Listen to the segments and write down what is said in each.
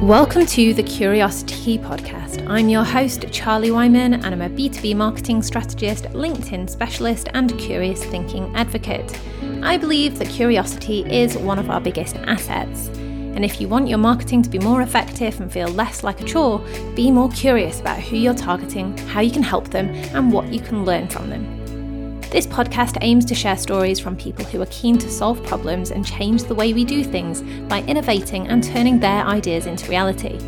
Welcome to the Curiosity podcast. I'm your host, Charlie Wyman, and I'm a B2B marketing strategist, LinkedIn specialist, and curious thinking advocate. I believe that curiosity is one of our biggest assets. And if you want your marketing to be more effective and feel less like a chore, be more curious about who you're targeting, how you can help them, and what you can learn from them. This podcast aims to share stories from people who are keen to solve problems and change the way we do things by innovating and turning their ideas into reality.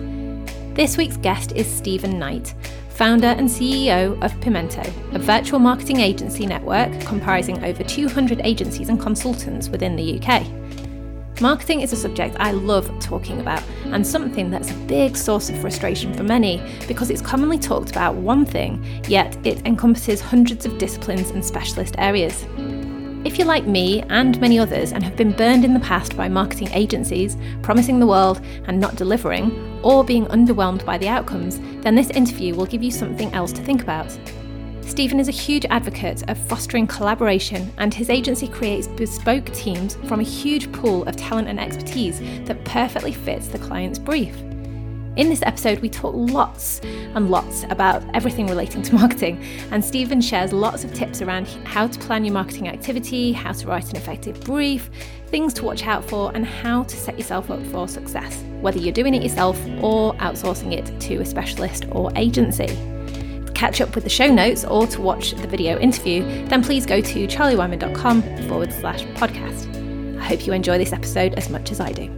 This week's guest is Stephen Knight, founder and CEO of Pimento, a virtual marketing agency network comprising over 200 agencies and consultants within the UK. Marketing is a subject I love talking about and something that's a big source of frustration for many because it's commonly talked about one thing, yet it encompasses hundreds of disciplines and specialist areas. If you're like me and many others and have been burned in the past by marketing agencies, promising the world and not delivering, or being underwhelmed by the outcomes, then this interview will give you something else to think about. Stephen is a huge advocate of fostering collaboration, and his agency creates bespoke teams from a huge pool of talent and expertise that perfectly fits the client's brief. In this episode, we talk lots and lots about everything relating to marketing, and Stephen shares lots of tips around how to plan your marketing activity, how to write an effective brief, things to watch out for, and how to set yourself up for success, whether you're doing it yourself or outsourcing it to a specialist or agency catch up with the show notes or to watch the video interview, then please go to charliewyman.com forward slash podcast. I hope you enjoy this episode as much as I do.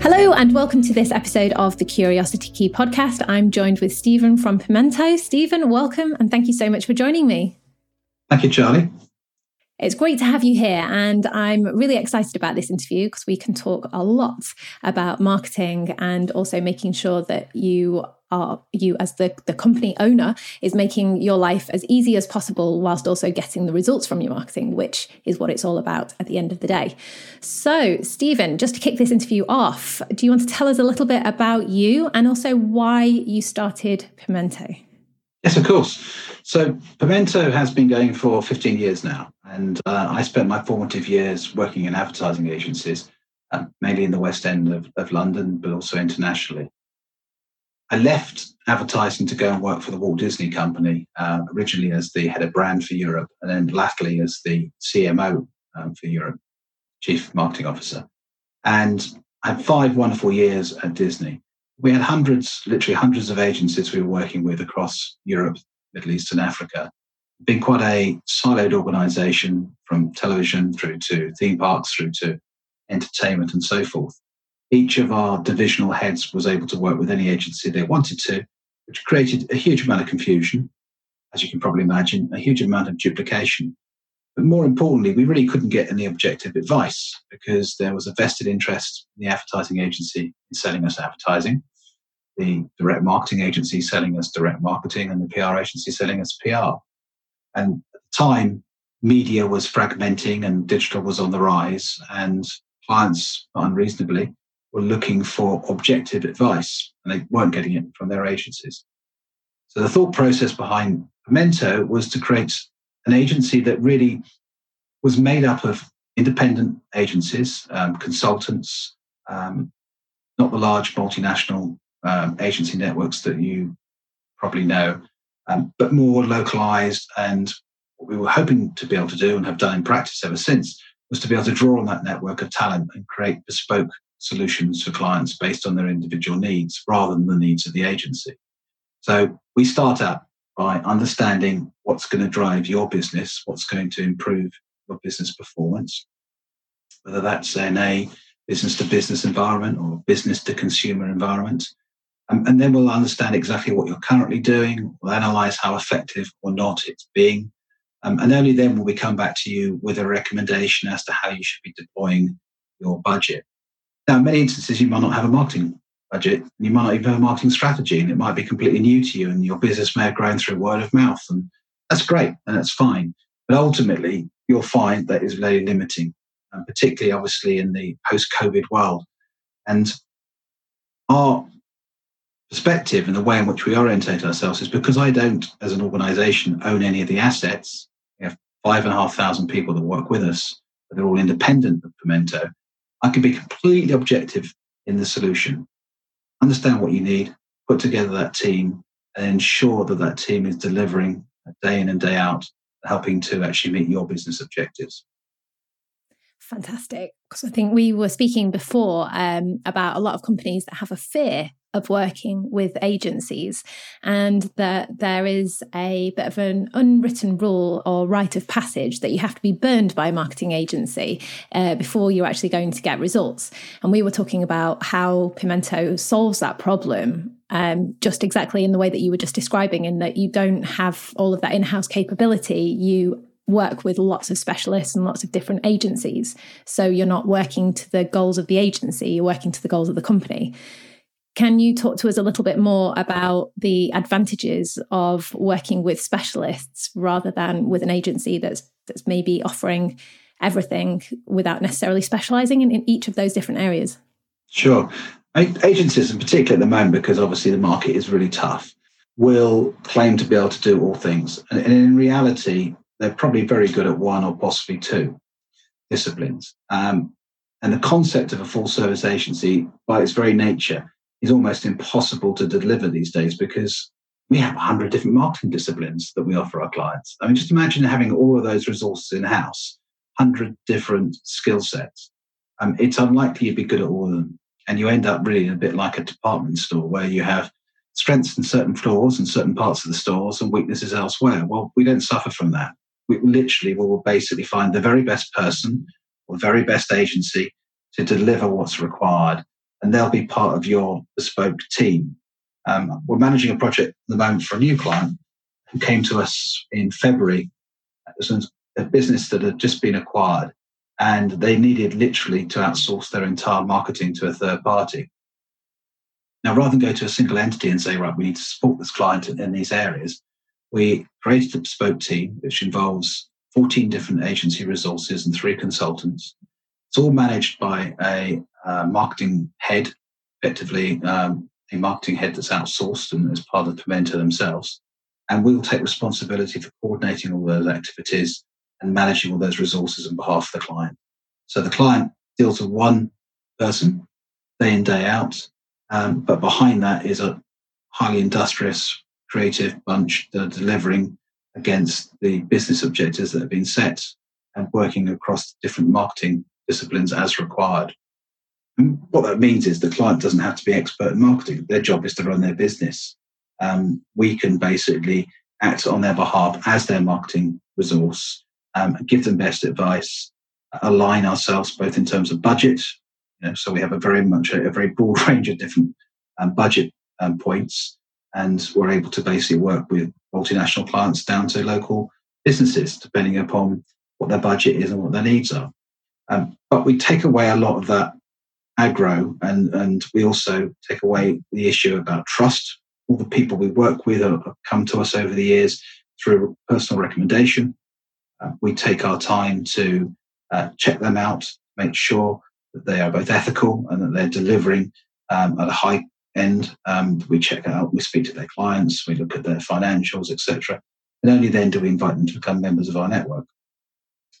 Hello, and welcome to this episode of the Curiosity Key podcast. I'm joined with Stephen from Pimento. Stephen, welcome, and thank you so much for joining me. Thank you, Charlie. It's great to have you here, and I'm really excited about this interview because we can talk a lot about marketing and also making sure that you are you as the, the company owner is making your life as easy as possible whilst also getting the results from your marketing, which is what it's all about at the end of the day. So, Stephen, just to kick this interview off, do you want to tell us a little bit about you and also why you started Pimento? Yes, of course. So Pimento has been going for 15 years now, and uh, I spent my formative years working in advertising agencies, uh, mainly in the West End of, of London, but also internationally. I left advertising to go and work for the Walt Disney Company, uh, originally as the head of brand for Europe, and then latterly as the CMO um, for Europe, Chief Marketing Officer. And I had five wonderful years at Disney we had hundreds, literally hundreds of agencies we were working with across Europe, Middle East, and Africa. Been quite a siloed organization from television through to theme parks through to entertainment and so forth. Each of our divisional heads was able to work with any agency they wanted to, which created a huge amount of confusion, as you can probably imagine, a huge amount of duplication. But more importantly, we really couldn't get any objective advice because there was a vested interest in the advertising agency in selling us advertising, the direct marketing agency selling us direct marketing, and the PR agency selling us PR. And at the time, media was fragmenting and digital was on the rise, and clients, unreasonably, were looking for objective advice and they weren't getting it from their agencies. So the thought process behind Pimento was to create an agency that really was made up of independent agencies, um, consultants, um, not the large multinational um, agency networks that you probably know, um, but more localized. And what we were hoping to be able to do and have done in practice ever since was to be able to draw on that network of talent and create bespoke solutions for clients based on their individual needs rather than the needs of the agency. So we start out by understanding what's going to drive your business, what's going to improve your business performance, whether that's in a business to business environment or business to consumer environment. Um, and then we'll understand exactly what you're currently doing, we'll analyze how effective or not it's being. Um, and only then will we come back to you with a recommendation as to how you should be deploying your budget. Now, in many instances, you might not have a marketing budget, you might not even have a marketing strategy, and it might be completely new to you, and your business may have grown through word of mouth, and that's great and that's fine. But ultimately, you'll find that is very limiting, and particularly obviously in the post-COVID world. And our perspective and the way in which we orientate ourselves is because I don't, as an organization, own any of the assets. We have five and a half thousand people that work with us. but they're all independent of Pimento, I can be completely objective in the solution, understand what you need, put together that team, and ensure that that team is delivering day in and day out, helping to actually meet your business objectives. Fantastic. Because I think we were speaking before um, about a lot of companies that have a fear of working with agencies and that there is a bit of an unwritten rule or rite of passage that you have to be burned by a marketing agency uh, before you're actually going to get results. And we were talking about how Pimento solves that problem um, just exactly in the way that you were just describing, in that you don't have all of that in house capability. You work with lots of specialists and lots of different agencies. So you're not working to the goals of the agency, you're working to the goals of the company. Can you talk to us a little bit more about the advantages of working with specialists rather than with an agency that's that's maybe offering everything without necessarily specializing in, in each of those different areas? Sure. Agencies, in particular at the moment, because obviously the market is really tough, will claim to be able to do all things. And in reality, they're probably very good at one or possibly two disciplines. Um, and the concept of a full service agency, by its very nature, is almost impossible to deliver these days because we have 100 different marketing disciplines that we offer our clients. I mean, just imagine having all of those resources in house, 100 different skill sets. Um, it's unlikely you'd be good at all of them. And you end up really a bit like a department store where you have strengths in certain floors and certain parts of the stores and weaknesses elsewhere. Well, we don't suffer from that we literally will basically find the very best person or very best agency to deliver what's required, and they'll be part of your bespoke team. Um, we're managing a project at the moment for a new client who came to us in February. It was a business that had just been acquired, and they needed literally to outsource their entire marketing to a third party. Now, rather than go to a single entity and say, right, we need to support this client in, in these areas, we created a bespoke team, which involves 14 different agency resources and three consultants. It's all managed by a uh, marketing head, effectively um, a marketing head that's outsourced and as part of the Pimento themselves. And we'll take responsibility for coordinating all those activities and managing all those resources on behalf of the client. So the client deals with one person day in, day out. Um, but behind that is a highly industrious creative bunch that are delivering against the business objectives that have been set and working across different marketing disciplines as required. And what that means is the client doesn't have to be expert in marketing. Their job is to run their business. Um, we can basically act on their behalf as their marketing resource, um, give them best advice, align ourselves both in terms of budget. You know, so we have a very much a, a very broad range of different um, budget um, points, and we're able to basically work with multinational clients down to local businesses, depending upon what their budget is and what their needs are. Um, but we take away a lot of that aggro, and and we also take away the issue about trust. All the people we work with have come to us over the years through personal recommendation. Uh, we take our time to uh, check them out, make sure that they are both ethical and that they're delivering um, at a high end. Um, we check out, we speak to their clients, we look at their financials, etc. And only then do we invite them to become members of our network.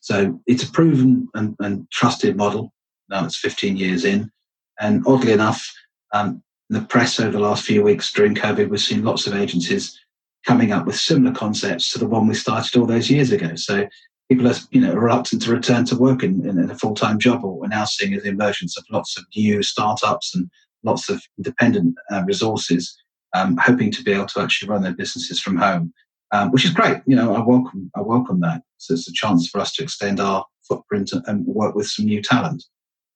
So it's a proven and, and trusted model. Now it's 15 years in. And oddly enough, um, the press over the last few weeks during COVID, we've seen lots of agencies coming up with similar concepts to the one we started all those years ago. So people are you know reluctant to return to work in, in, in a full-time job. What we're now seeing is the emergence of lots of new startups and lots of independent uh, resources, um, hoping to be able to actually run their businesses from home, um, which is great. You know, I welcome I welcome that. So it's a chance for us to extend our footprint and, and work with some new talent.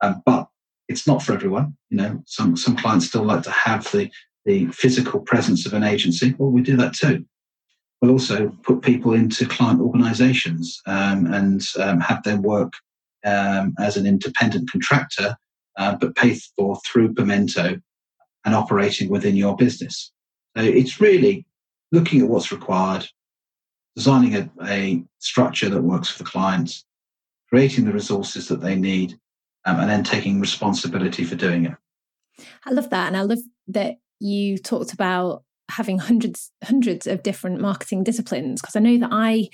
Um, but it's not for everyone. You know, some some clients still like to have the the physical presence of an agency. Well, we do that too. We'll also put people into client organisations um, and um, have them work um, as an independent contractor uh, but paid for through Pimento and operating within your business. So it's really looking at what's required, designing a, a structure that works for the clients, creating the resources that they need, um, and then taking responsibility for doing it. I love that. And I love that you talked about having hundreds hundreds of different marketing disciplines because I know that I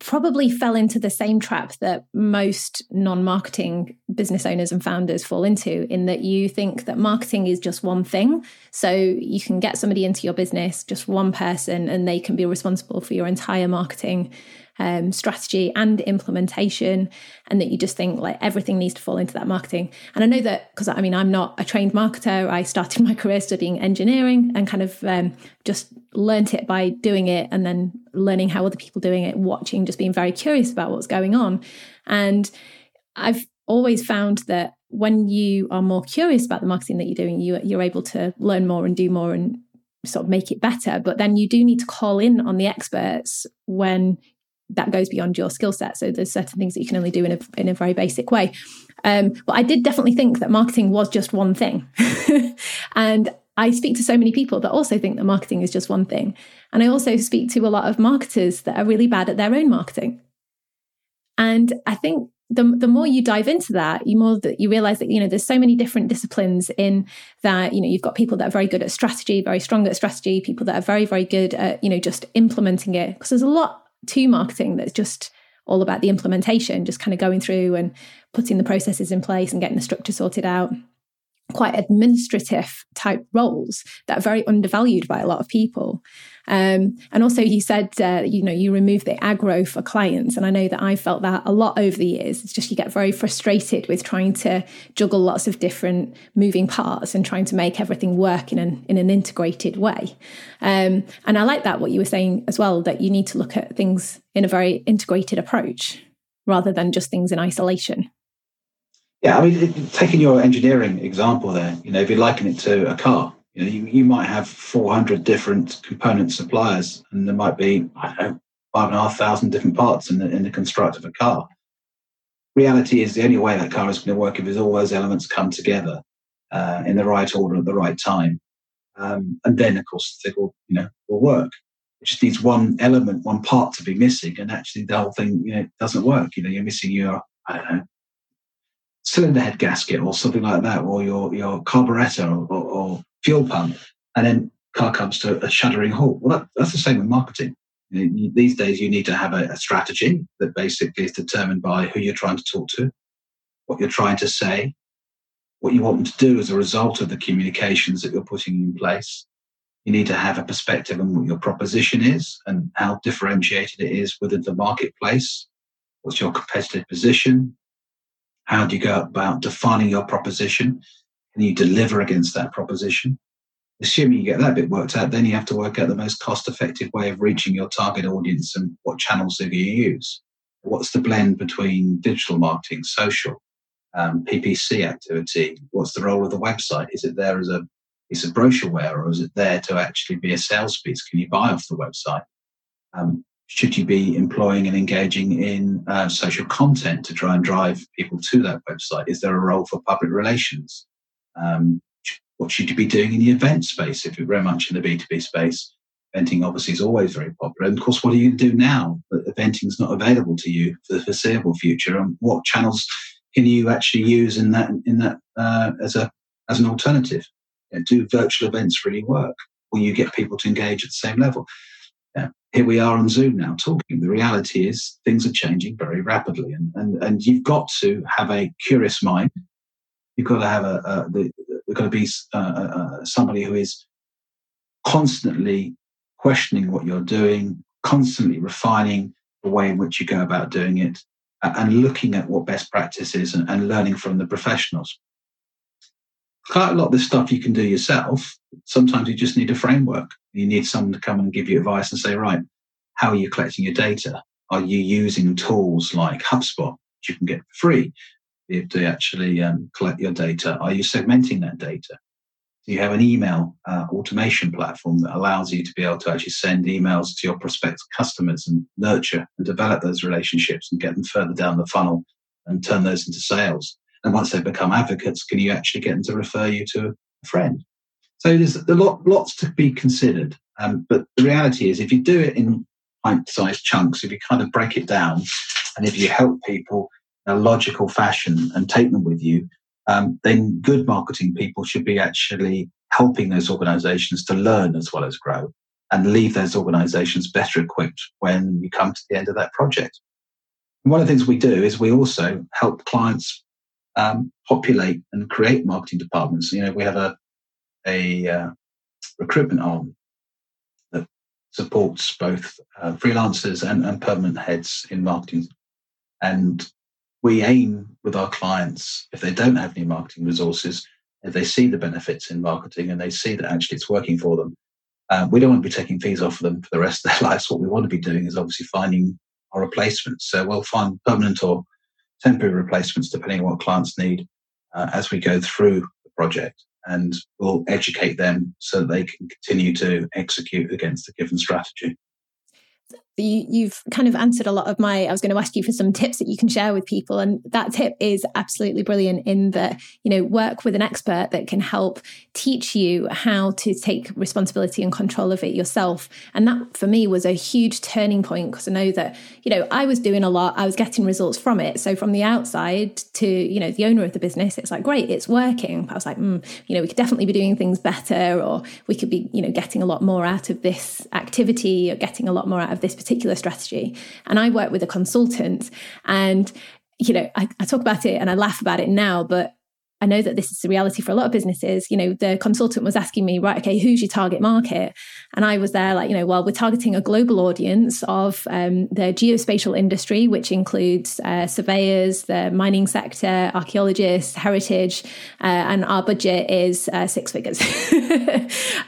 probably fell into the same trap that most non marketing business owners and founders fall into, in that you think that marketing is just one thing. So you can get somebody into your business, just one person, and they can be responsible for your entire marketing um, strategy and implementation, and that you just think like everything needs to fall into that marketing. And I know that because I mean, I'm not a trained marketer. I started my career studying engineering and kind of um, just learnt it by doing it and then learning how other people doing it, watching, just being very curious about what's going on. And I've always found that when you are more curious about the marketing that you're doing, you, you're able to learn more and do more and sort of make it better. But then you do need to call in on the experts when that goes beyond your skill set. So there's certain things that you can only do in a in a very basic way. Um, but I did definitely think that marketing was just one thing, and I speak to so many people that also think that marketing is just one thing, and I also speak to a lot of marketers that are really bad at their own marketing. And I think the, the more you dive into that, you more that you realize that, you know, there's so many different disciplines in that, you know, you've got people that are very good at strategy, very strong at strategy, people that are very, very good at, you know, just implementing it. Because there's a lot to marketing that's just all about the implementation, just kind of going through and putting the processes in place and getting the structure sorted out. Quite administrative type roles that are very undervalued by a lot of people. Um, and also, he said, uh, you know, you remove the aggro for clients. And I know that I felt that a lot over the years. It's just you get very frustrated with trying to juggle lots of different moving parts and trying to make everything work in an, in an integrated way. Um, and I like that, what you were saying as well, that you need to look at things in a very integrated approach rather than just things in isolation. Yeah, I mean, taking your engineering example there, you know, if you liken it to a car, you know, you, you might have 400 different component suppliers, and there might be, I don't know, five and a half thousand different parts in the, in the construct of a car. Reality is the only way that car is going to work if is all those elements come together uh, in the right order at the right time. Um, and then, of course, they will, you know, will work. It just needs one element, one part to be missing, and actually the whole thing, you know, doesn't work. You know, you're missing your, I don't know, cylinder head gasket or something like that, or your your carburetor or, or, or fuel pump, and then car comes to a shuddering halt. Well, that, that's the same with marketing. You know, these days, you need to have a, a strategy that basically is determined by who you're trying to talk to, what you're trying to say, what you want them to do as a result of the communications that you're putting in place. You need to have a perspective on what your proposition is and how differentiated it is within the marketplace. What's your competitive position? How do you go about defining your proposition? Can you deliver against that proposition? Assuming you get that bit worked out, then you have to work out the most cost effective way of reaching your target audience and what channels do you use. What's the blend between digital marketing, social, um, PPC activity? What's the role of the website? Is it there as a piece of brochureware or is it there to actually be a sales piece? Can you buy off the website? Um, should you be employing and engaging in uh, social content to try and drive people to that website? Is there a role for public relations? Um, what should you be doing in the event space if you're very much in the B2B space? Eventing obviously is always very popular. And of course, what are you going to do now that eventing is not available to you for the foreseeable future? And what channels can you actually use in that in that uh, as a as an alternative? You know, do virtual events really work? Will you get people to engage at the same level? Here we are on Zoom now talking. The reality is things are changing very rapidly, and and, and you've got to have a curious mind You've got to have a, a the, there's got to be uh, uh, uh, somebody who is constantly questioning what you're doing, constantly refining the way in which you go about doing it, and looking at what best practice is and, and learning from the professionals. Quite a lot of this stuff you can do yourself. Sometimes you just need a framework. You need someone to come and give you advice and say, right, how are you collecting your data? Are you using tools like HubSpot, which you can get free? to actually um, collect your data? Are you segmenting that data? Do you have an email uh, automation platform that allows you to be able to actually send emails to your prospective customers and nurture and develop those relationships and get them further down the funnel and turn those into sales? And once they become advocates, can you actually get them to refer you to a friend? So there's a lot, lots to be considered. Um, but the reality is, if you do it in pint-sized chunks, if you kind of break it down, and if you help people in a logical fashion and take them with you, um, then good marketing people should be actually helping those organizations to learn as well as grow. and leave those organizations better equipped when you come to the end of that project. One of the things we do is we also help clients um, populate and create marketing departments. You know, we have a a uh, recruitment arm that supports both uh, freelancers and, and permanent heads in marketing. And we aim with our clients, if they don't have any marketing resources, if they see the benefits in marketing and they see that actually it's working for them, uh, we don't want to be taking fees off of them for the rest of their lives. What we want to be doing is obviously finding our replacements. So we'll find permanent or temporary replacements depending on what clients need uh, as we go through the project. And we'll educate them so they can continue to execute against a given strategy you, have kind of answered a lot of my i was going to ask you for some tips that you can share with people and that tip is absolutely brilliant in that you know work with an expert that can help teach you how to take responsibility and control of it yourself. And that for me was a huge turning point because i know that you know i was doing a lot i was getting results from it. So from the outside to you know the owner of the business it's like great it's working. But i was like mm, you know we could definitely be doing things better or we could be you know getting a lot more out of this activity or getting a lot more out of this particular strategy. And I work with a consultant and you know, I, I talk about it and I laugh about it now, but I know that this is the reality for a lot of businesses. You know, the consultant was asking me, right, okay, who's your target market? And I was there like, you know, well, we're targeting a global audience of um, the geospatial industry, which includes uh, surveyors, the mining sector, archaeologists, heritage, uh, and our budget is uh, six figures.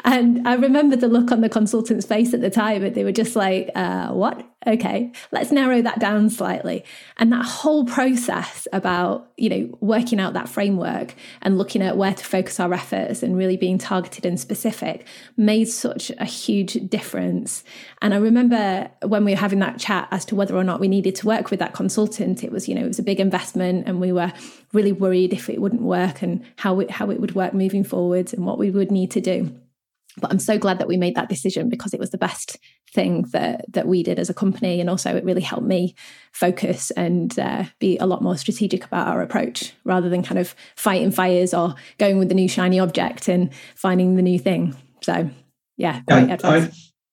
and I remember the look on the consultant's face at the time, and they were just like, uh, what? Okay let's narrow that down slightly. And that whole process about you know working out that framework and looking at where to focus our efforts and really being targeted and specific made such a huge difference. And i remember when we were having that chat as to whether or not we needed to work with that consultant it was you know it was a big investment and we were really worried if it wouldn't work and how it, how it would work moving forwards and what we would need to do. But I'm so glad that we made that decision because it was the best thing that that we did as a company, and also it really helped me focus and uh, be a lot more strategic about our approach rather than kind of fighting fires or going with the new shiny object and finding the new thing. So, yeah, great yeah. I,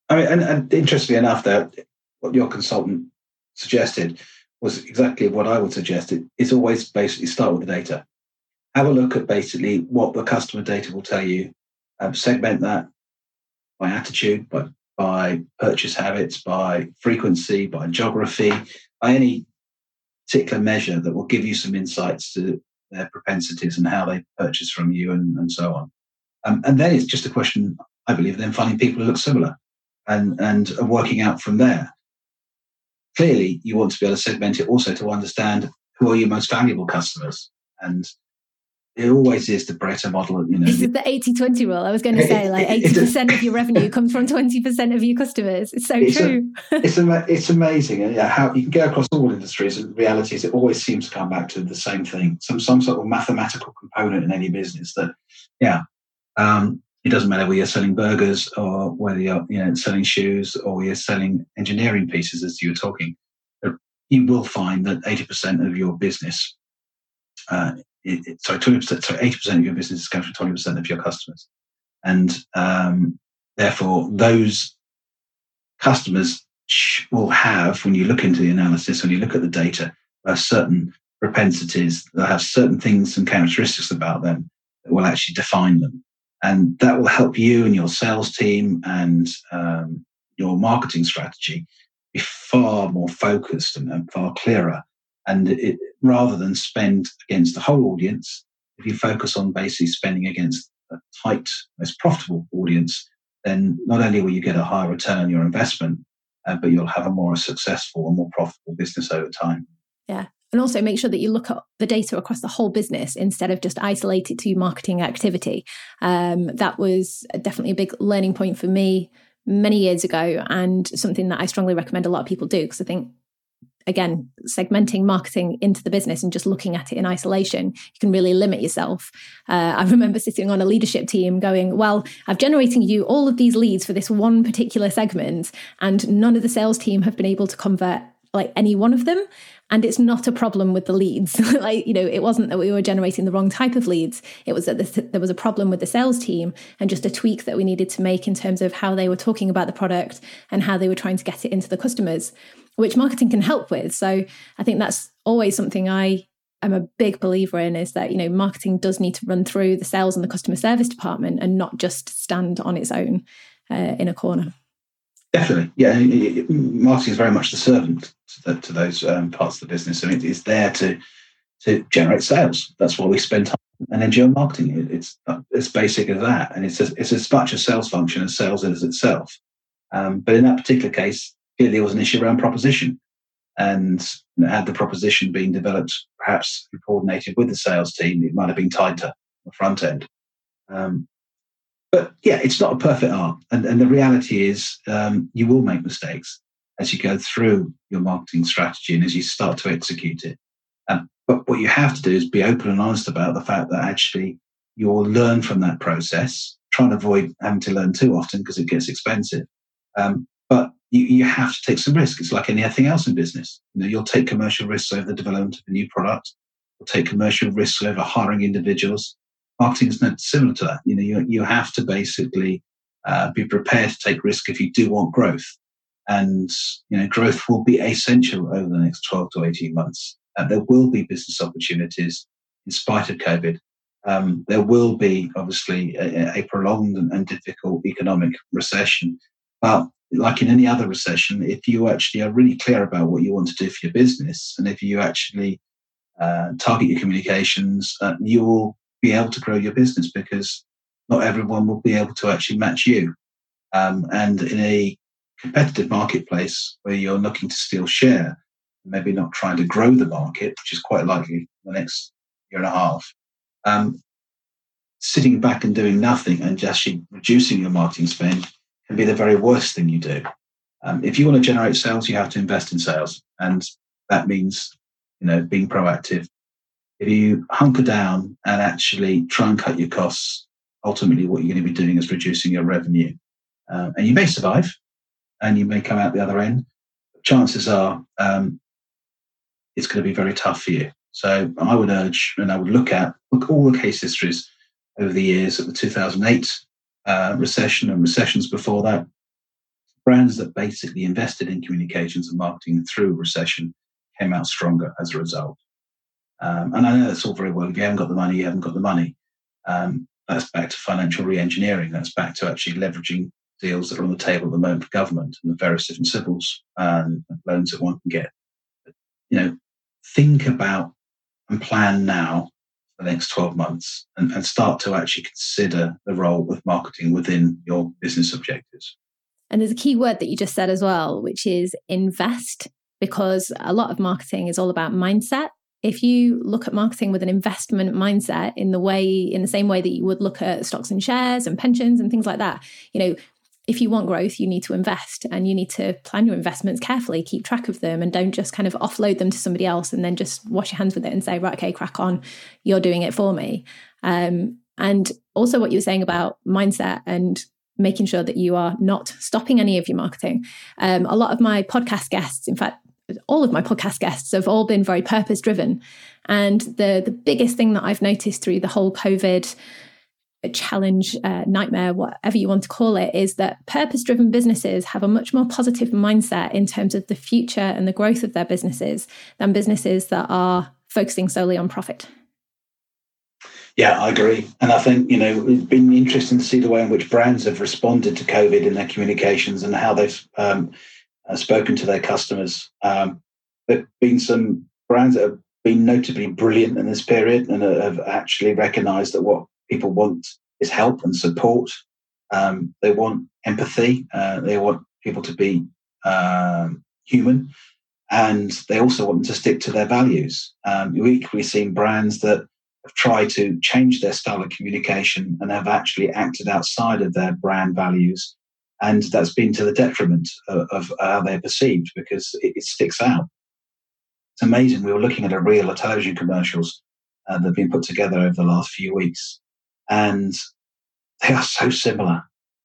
I mean, and, and interestingly enough, that what your consultant suggested was exactly what I would suggest. It, it's always basically start with the data. Have a look at basically what the customer data will tell you um, segment that by attitude, by, by purchase habits, by frequency, by geography, by any particular measure that will give you some insights to their propensities and how they purchase from you and, and so on. Um, and then it's just a question, I believe, of then finding people who look similar and, and working out from there. Clearly, you want to be able to segment it also to understand who are your most valuable customers. And it always is the Pareto model. You know, this is the 80 20 rule. I was going to say, like 80% of your revenue comes from 20% of your customers. It's so it's true. A, it's, a, it's amazing. And yeah, how you can go across all industries. And the reality is, it always seems to come back to the same thing some, some sort of mathematical component in any business that, yeah, um, it doesn't matter whether you're selling burgers or whether you're you know, selling shoes or you're selling engineering pieces, as you were talking. You will find that 80% of your business uh, it, it, sorry, 20%, sorry, 80% of your business comes from 20% of your customers. And um, therefore, those customers will have, when you look into the analysis, when you look at the data, certain propensities, they'll have certain things and characteristics about them that will actually define them. And that will help you and your sales team and um, your marketing strategy be far more focused and, and far clearer and it, rather than spend against the whole audience, if you focus on basically spending against a tight, most profitable audience, then not only will you get a higher return on your investment, uh, but you'll have a more successful and more profitable business over time. Yeah. And also make sure that you look at the data across the whole business instead of just isolated to marketing activity. Um, that was definitely a big learning point for me many years ago and something that I strongly recommend a lot of people do because I think again segmenting marketing into the business and just looking at it in isolation you can really limit yourself. Uh, i remember sitting on a leadership team going well i've generating you all of these leads for this one particular segment and none of the sales team have been able to convert like any one of them and it's not a problem with the leads. Like you know it wasn't that we were generating the wrong type of leads. It was that there was a problem with the sales team and just a tweak that we needed to make in terms of how they were talking about the product and how they were trying to get it into the customers which marketing can help with so i think that's always something i am a big believer in is that you know marketing does need to run through the sales and the customer service department and not just stand on its own uh, in a corner Definitely, yeah. Marketing is very much the servant to, the, to those um, parts of the business, and it, it's there to to generate sales. That's why we spend time and enjoy marketing. It, it's as basic as that, and it's it's as much a sales function as sales is itself. Um, but in that particular case, clearly there was an issue around proposition, and had the proposition been developed, perhaps coordinated with the sales team, it might have been tighter on the front end. Um, but yeah, it's not a perfect art. And, and the reality is, um, you will make mistakes as you go through your marketing strategy and as you start to execute it. Um, but what you have to do is be open and honest about the fact that actually you'll learn from that process. Try and avoid having to learn too often because it gets expensive. Um, but you, you have to take some risk. It's like anything else in business. You know, you'll take commercial risks over the development of a new product. You'll take commercial risks over hiring individuals marketing is not similar to that. You know, you, you have to basically uh, be prepared to take risk if you do want growth. And, you know, growth will be essential over the next 12 to 18 months. There will be business opportunities in spite of COVID. Um, there will be obviously a, a prolonged and, and, difficult economic recession. But like in any other recession, if you actually are really clear about what you want to do for your business, and if you actually uh, target your communications, uh, you will be able to grow your business because not everyone will be able to actually match you. Um, and in a competitive marketplace where you're looking to steal share, maybe not trying to grow the market, which is quite likely in the next year and a half, um, sitting back and doing nothing and just reducing your marketing spend can be the very worst thing you do. Um, if you want to generate sales, you have to invest in sales, and that means you know being proactive, if you hunker down and actually try and cut your costs, ultimately what you're going to be doing is reducing your revenue. Um, and you may survive and you may come out the other end. Chances are um, it's going to be very tough for you. So I would urge and I would look at look all the case histories over the years of the 2008 uh, recession and recessions before that. Brands that basically invested in communications and marketing through recession came out stronger as a result. Um, and I know that's all very well. If you haven't got the money, you haven't got the money. Um, that's back to financial re-engineering. That's back to actually leveraging deals that are on the table at the moment for government and the various different civils and loans that one can get. You know, think about and plan now the next 12 months and, and start to actually consider the role of marketing within your business objectives. And there's a key word that you just said as well, which is invest, because a lot of marketing is all about mindset if you look at marketing with an investment mindset in the way in the same way that you would look at stocks and shares and pensions and things like that you know if you want growth you need to invest and you need to plan your investments carefully keep track of them and don't just kind of offload them to somebody else and then just wash your hands with it and say right okay crack on. You're doing it for me. Um, and also what you were saying about mindset and making sure that you are not stopping any of your marketing. Um, a lot of my podcast guests in fact all of my podcast guests have all been very purpose driven. And the, the biggest thing that I've noticed through the whole COVID challenge, uh, nightmare, whatever you want to call it, is that purpose driven businesses have a much more positive mindset in terms of the future and the growth of their businesses than businesses that are focusing solely on profit. Yeah, I agree. And I think, you know, it's been interesting to see the way in which brands have responded to COVID in their communications and how they've um, uh, spoken to their customers. Um, there've been some brands that have been notably brilliant in this period and have actually recognised that what people want is help and support. Um, they want empathy. Uh, they want people to be um, human, and they also want them to stick to their values. Um, we've equally seen brands that have tried to change their style of communication and have actually acted outside of their brand values and that's been to the detriment of, of how they're perceived because it, it, sticks out. It's amazing. We were looking at a reel of television commercials uh, that have been put together over the last few weeks, and they are so similar.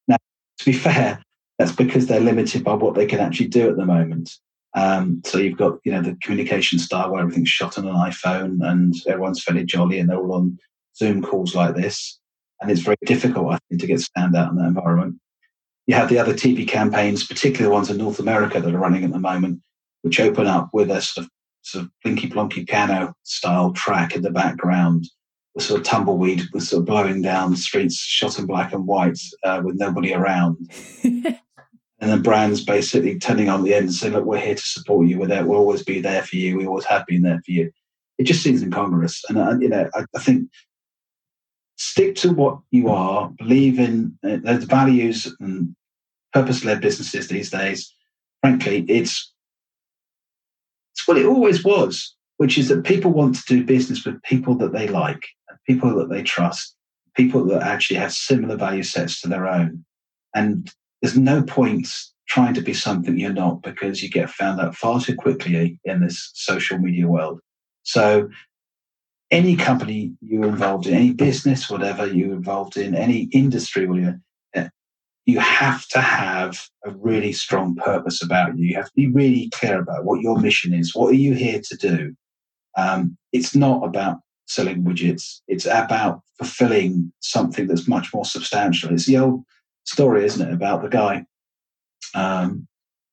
Now, to be fair, that's because they're limited by what they can actually do at the moment. Um, so you've got you know the communication style where everything's shot on an iPhone and everyone's fairly jolly and they're all on Zoom calls like this, and it's very difficult I think to get stand out in that environment. You have the other TV campaigns, particularly the ones in North America that are running at the moment, which open up with a sort of sort of blinky blonky piano style track in the background, sort of tumbleweed with sort of blowing down the streets, shot in black and white, uh, with nobody around. and the brands basically turning on the end and saying, "Look, we're here to support you. We're there. We'll always be there for you. We always have been there for you." It just seems incongruous, and uh, you know, I, I, think stick to what you are. Believe in uh, those values and purpose-led businesses these days. Frankly, it's it's what it always was, which is that people want to do business with people that they like, people that they trust, people that actually have similar value sets to their own, and there's no point trying to be something you're not because you get found out far too quickly in this social media world. So, any company you're involved in, any business, whatever you're involved in, any industry, you eh, you have to have a really strong purpose about you. You have to be really clear about what your mission is. What are you here to do? Um, it's not about selling widgets. It's about fulfilling something that's much more substantial. It's the old story, isn't it, about the guy um,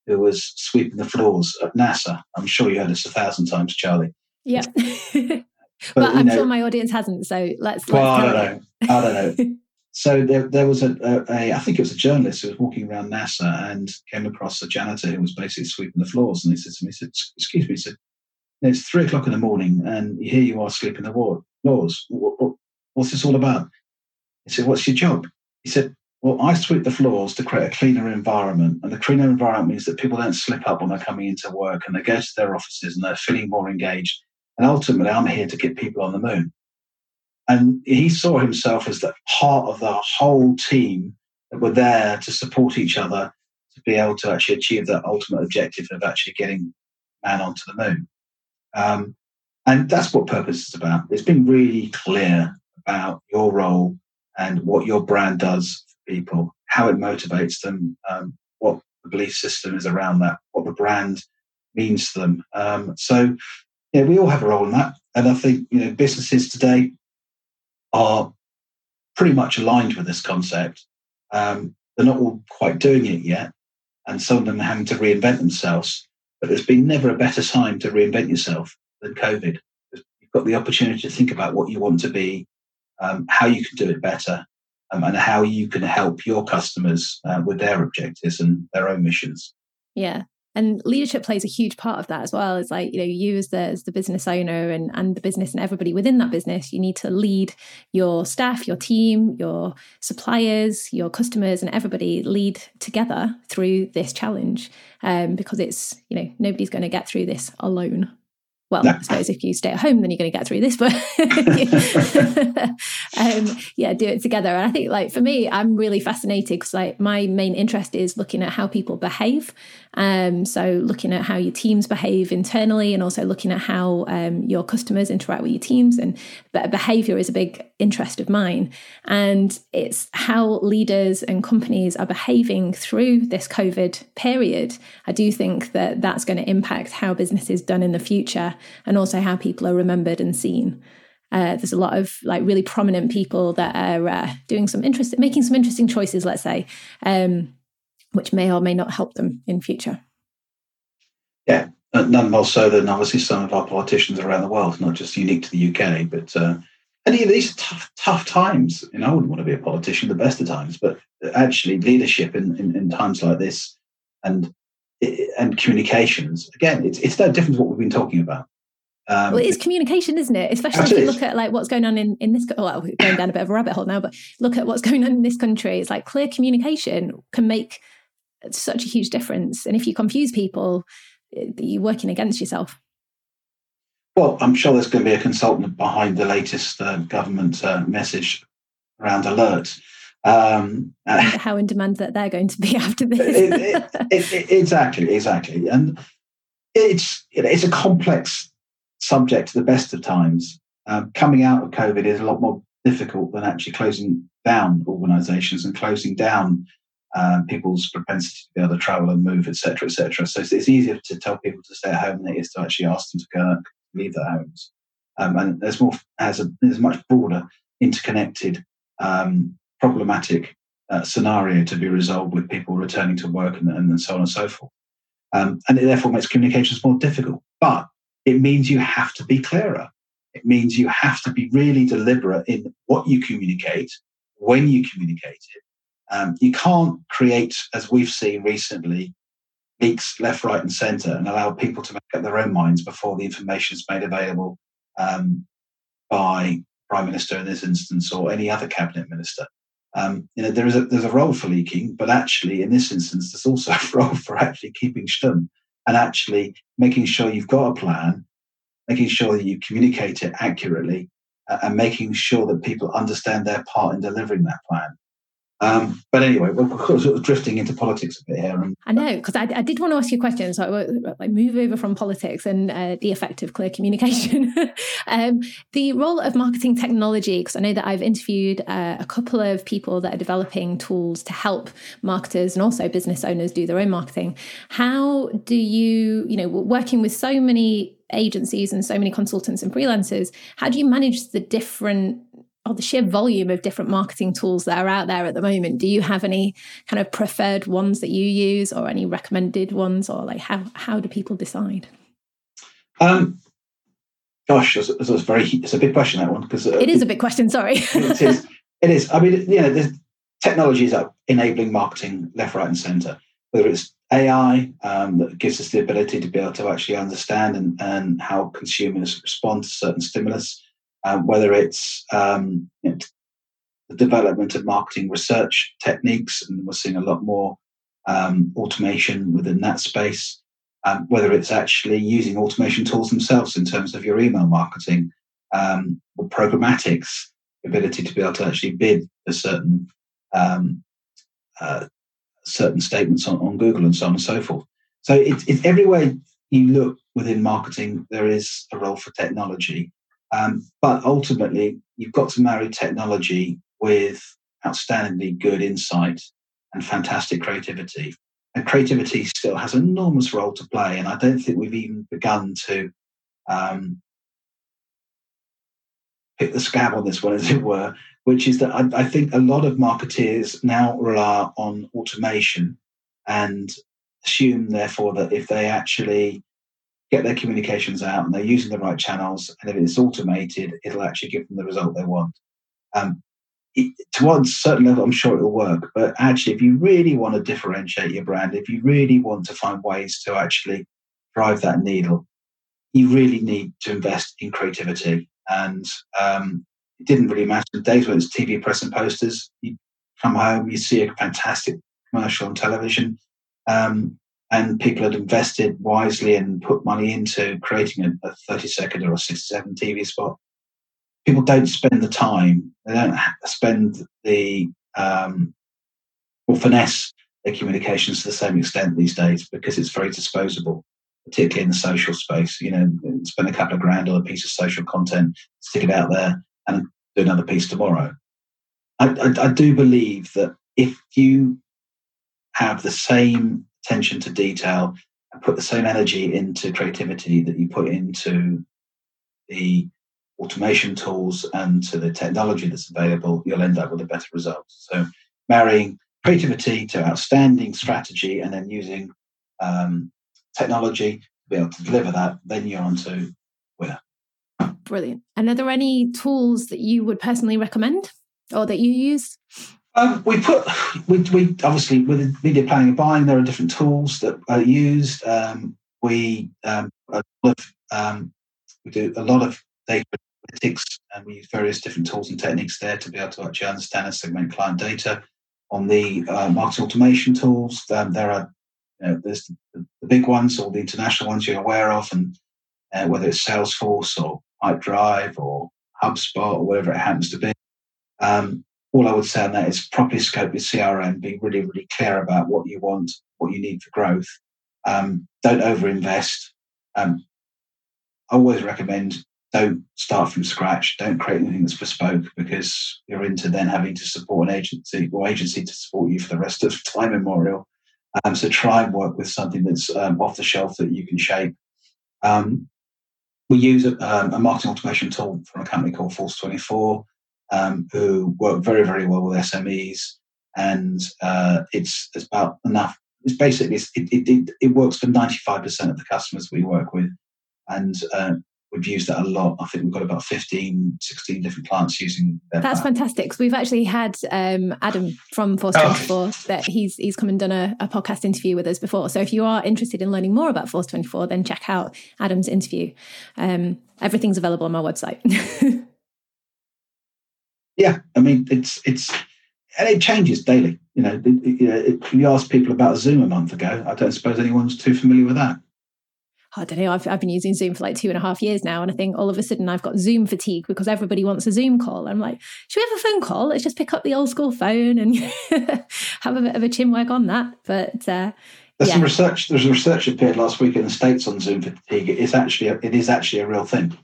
who was sweeping the floors at NASA. I'm sure you heard this a thousand times, Charlie. Yeah. but, but I'm know, sure my audience hasn't. So let's. Well, let's I don't know. I don't know. so there, there was a, a, a, I think it was a journalist who was walking around NASA and came across a janitor who was basically sweeping the floors. And he said to me, he said, "Excuse me," he said, "It's three o'clock in the morning, and here you are sweeping the floors. What, what, what's this all about?" He said, "What's your job?" He said, well, I sweep the floors to create a cleaner environment. And the cleaner environment means that people don't slip up when they're coming into work and they go to their offices and they're feeling more engaged. And ultimately, I'm here to get people on the moon. And he saw himself as the part of the whole team that were there to support each other to be able to actually achieve that ultimate objective of actually getting man onto the moon. Um, and that's what purpose is about. It's being really clear about your role and what your brand does for people, how it motivates them, um, what the belief system is around that, what the brand means to them. Um, so, yeah, we all have a role in that, and I think you know businesses today are pretty much aligned with this concept. Um, they're not all quite doing it yet, and some of them are having to reinvent themselves. But there's been never a better time to reinvent yourself than COVID. You've got the opportunity to think about what you want to be, um, how you can do it better, um, and how you can help your customers uh, with their objectives and their own missions. Yeah. And leadership plays a huge part of that as well. It's like, you know, you as the as the business owner and, and the business and everybody within that business, you need to lead your staff, your team, your suppliers, your customers, and everybody lead together through this challenge. Um, because it's, you know, nobody's going to get through this alone well, I suppose if you stay at home, then you're going to get through this. But um, yeah, do it together. And I think, like for me, I'm really fascinated because like my main interest is looking at how people behave. Um, so looking at how your teams behave internally, and also looking at how um, your customers interact with your teams. And behavior is a big interest of mine. And it's how leaders and companies are behaving through this COVID period. I do think that that's going to impact how business is done in the future and also how people are remembered and seen. Uh, there's a lot of like really prominent people that are uh, doing some interesting, making some interesting choices, let's say, um, which may or may not help them in future. Yeah, none more so than obviously some of our politicians around the world, not just unique to the UK, but uh, and these are tough, tough times. You know, I wouldn't want to be a politician the best of times, but actually leadership in, in, in times like this and and communications again, it's it's no different to what we've been talking about. Um, well, it's communication, isn't it? Especially if you look at like what's going on in in this. Well, going down a bit of a rabbit hole now, but look at what's going on in this country. It's like clear communication can make such a huge difference, and if you confuse people, you're working against yourself. Well, I'm sure there's going to be a consultant behind the latest uh, government uh, message around alert. Um, how in demand that they're going to be after this. it, it, it, exactly, exactly, and it's it's a complex subject to the best of times. Uh, coming out of COVID is a lot more difficult than actually closing down organisations and closing down um, people's propensity to be able to travel and move, etc., etc. So it's, it's, easier to tell people to stay at home than it is to actually ask them to go leave their homes. Um, and there's more has a there's a much broader, interconnected, um, problematic uh, scenario to be resolved with people returning to work and, and so on and so forth. Um, and it therefore makes communications more difficult. But it means you have to be clearer. It means you have to be really deliberate in what you communicate, when you communicate it. Um, you can't create, as we've seen recently, leaks left, right, and centre and allow people to make up their own minds before the information is made available um, by Prime Minister in this instance or any other cabinet minister. Um, you know, there is a there's a role for leaking, but actually in this instance, there's also a role for actually keeping stum and actually making sure you've got a plan, making sure that you communicate it accurately, uh, and making sure that people understand their part in delivering that plan. Um, but anyway, we're, sort of drifting into politics a bit here. And, I know, because I, I, did want to ask you a question. So I move over from politics and uh, the effect of clear communication. um, the role of marketing technology, because I know that I've interviewed uh, a couple of people that are developing tools to help marketers and also business owners do their own marketing. How do you, you know, working with so many agencies and so many consultants and freelancers, how do you manage the different or the sheer volume of different marketing tools that are out there at the moment. Do you have any kind of preferred ones that you use or any recommended ones or like how how do people decide? Um gosh it's, it's a very it's a big question that one because uh, it is a big question sorry. It is. It is. I mean you know the technologies are enabling marketing left right and center. Whether it's ai um, that gives us the ability to be able to actually understand and, and how consumers respond to certain stimulus um, whether it's um, you know, the development of marketing research techniques, and we're seeing a lot more um, automation within that space, um, whether it's actually using automation tools themselves in terms of your email marketing um, or programmatics, ability to be able to actually bid for certain um, uh, certain statements on, on Google and so on and so forth. So it's, it's everywhere you look within marketing, there is a role for technology. Um, but ultimately, you've got to marry technology with outstandingly good insight and fantastic creativity. And creativity still has an enormous role to play. And I don't think we've even begun to um, pick the scab on this one, as it were, which is that I, I think a lot of marketeers now rely on automation and assume, therefore, that if they actually get their communications out and they're using the right channels, and if it's automated, it'll actually give them the result they want. Um, it, to one certain level, I'm sure it'll work. But actually, if you really want to differentiate your brand, if you really want to find ways to actually drive that needle, you really need to invest in creativity. And um, it didn't really matter. The days when it's TV press and posters, you come home, you see a fantastic commercial on television. Um, and people had invested wisely and put money into creating a, a 30 second or a 67 TV spot. People don't spend the time, they don't spend the um, or finesse their communications to the same extent these days because it's very disposable, particularly in the social space. You know, spend a couple of grand on a piece of social content, stick it out there, and do another piece tomorrow. I, I, I do believe that if you have the same attention to detail and put the same energy into creativity that you put into the automation tools and to the technology that's available, you'll end up with a better result. So marrying creativity to outstanding strategy and then using um, technology to be able to deliver that, then you're on to winner. Brilliant. And are there any tools that you would personally recommend or that you use? Um, we put we, we obviously with media planning and buying there are different tools that are used. Um, we um, a lot of, um, we do a lot of data analytics and we use various different tools and techniques there to be able to actually understand and segment client data. On the uh, marketing automation tools, um, there are you know, there's the, the, big ones or the international ones you're aware of, and uh, whether it's Salesforce or Pipedrive or HubSpot or whatever it happens to be. Um, all I would say on that is properly scope your CRM, be really, really clear about what you want, what you need for growth. Um, don't overinvest. Um, I always recommend don't start from scratch. Don't create anything that's bespoke because you're into then having to support an agency or agency to support you for the rest of time immemorial. Um, so try and work with something that's um, off the shelf that you can shape. Um, we use a, um, a, marketing automation tool from a company called Force 24, um, who work very, very well with SMEs. And uh, it's, it's about enough. It's basically, it, it, it, works for 95% of the customers we work with. And uh, we've used that a lot. I think we've got about 15, 16 different clients using that. That's fantastic because we've actually had um, Adam from Force 24 oh. that he's he's come and done a, a, podcast interview with us before. So if you are interested in learning more about Force 24, then check out Adam's interview. Um, everything's available on my website. yeah, I mean it's it's and it changes daily. You know, it, it, you asked people about Zoom a month ago. I don't suppose anyone's too familiar with that. I don't know, I've, I've been using Zoom for like two and a half years now. And I think all of a sudden I've got Zoom fatigue because everybody wants a Zoom call. I'm like, should we have a phone call? Let's just pick up the old school phone and have a bit of a chin wag on that. But uh, there's yeah. some research. There's a research appeared last week in the states on Zoom fatigue. It is actually a, it is actually a real thing.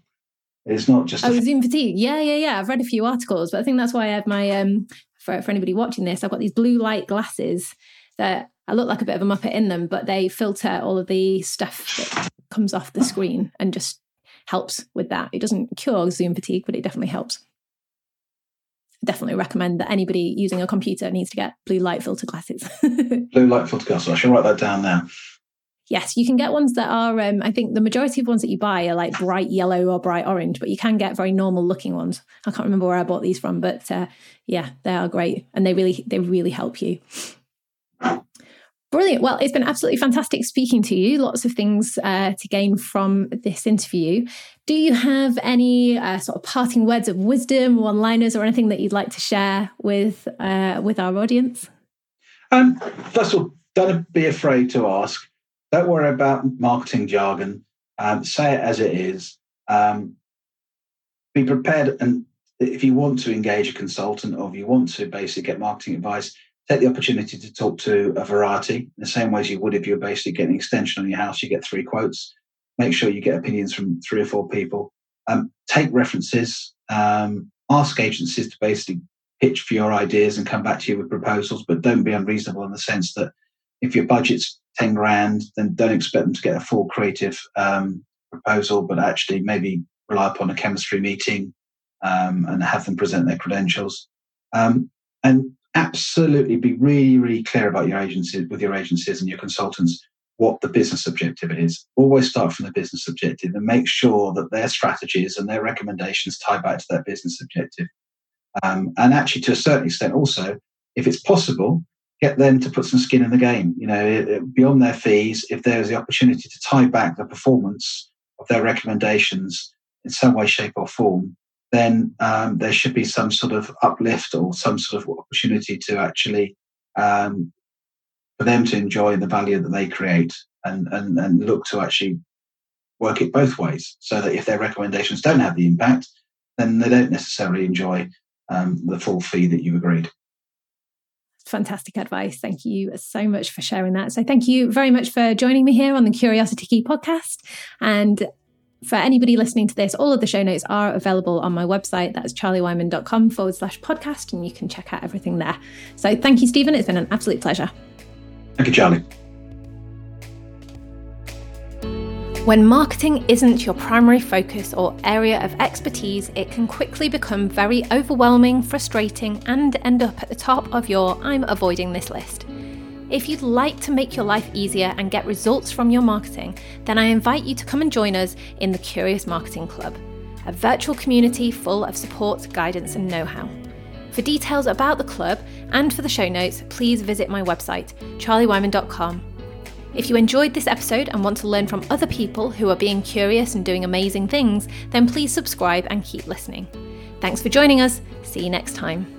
It's not just. Oh, Zoom fatigue. Yeah, yeah, yeah. I've read a few articles, but I think that's why I have my um for for anybody watching this, I've got these blue light glasses that I look like a bit of a muppet in them, but they filter all of the stuff that comes off the screen and just helps with that. It doesn't cure Zoom fatigue, but it definitely helps. Definitely recommend that anybody using a computer needs to get blue light filter glasses. blue light filter glasses. I shall write that down now. Yes, you can get ones that are. Um, I think the majority of ones that you buy are like bright yellow or bright orange, but you can get very normal looking ones. I can't remember where I bought these from, but uh, yeah, they are great and they really they really help you. Brilliant. Well, it's been absolutely fantastic speaking to you. Lots of things uh, to gain from this interview. Do you have any uh, sort of parting words of wisdom, one-liners, or anything that you'd like to share with uh, with our audience? Um, first of all, don't be afraid to ask. Don't worry about marketing jargon. Um, say it as it is. Um, be prepared, and if you want to engage a consultant or if you want to basically get marketing advice, take the opportunity to talk to a variety the same way as you would if you're basically getting an extension on your house. You get three quotes. Make sure you get opinions from three or four people. Um, take references. Um, ask agencies to basically pitch for your ideas and come back to you with proposals, but don't be unreasonable in the sense that if your budget's 10 grand, then don't expect them to get a full creative um, proposal, but actually maybe rely upon a chemistry meeting um, and have them present their credentials. Um, and absolutely be really, really clear about your agencies with your agencies and your consultants what the business objective is. Always start from the business objective and make sure that their strategies and their recommendations tie back to that business objective. Um, and actually, to a certain extent, also, if it's possible, get them to put some skin in the game. You know, beyond their fees, if there's the opportunity to tie back the performance of their recommendations in some way, shape, or form, then um, there should be some sort of uplift or some sort of opportunity to actually um, for them to enjoy the value that they create and, and, and look to actually work it both ways so that if their recommendations don't have the impact, then they don't necessarily enjoy um, the full fee that you've agreed. Fantastic advice. Thank you so much for sharing that. So, thank you very much for joining me here on the Curiosity Key podcast. And for anybody listening to this, all of the show notes are available on my website. That's charliewhyman.com forward slash podcast, and you can check out everything there. So thank you, Stephen. It's been an absolute pleasure. Thank you, Charlie. When marketing isn't your primary focus or area of expertise, it can quickly become very overwhelming, frustrating, and end up at the top of your I'm avoiding this list. If you'd like to make your life easier and get results from your marketing, then I invite you to come and join us in the Curious Marketing Club, a virtual community full of support, guidance, and know how. For details about the club and for the show notes, please visit my website, charliewhyman.com. If you enjoyed this episode and want to learn from other people who are being curious and doing amazing things, then please subscribe and keep listening. Thanks for joining us. See you next time.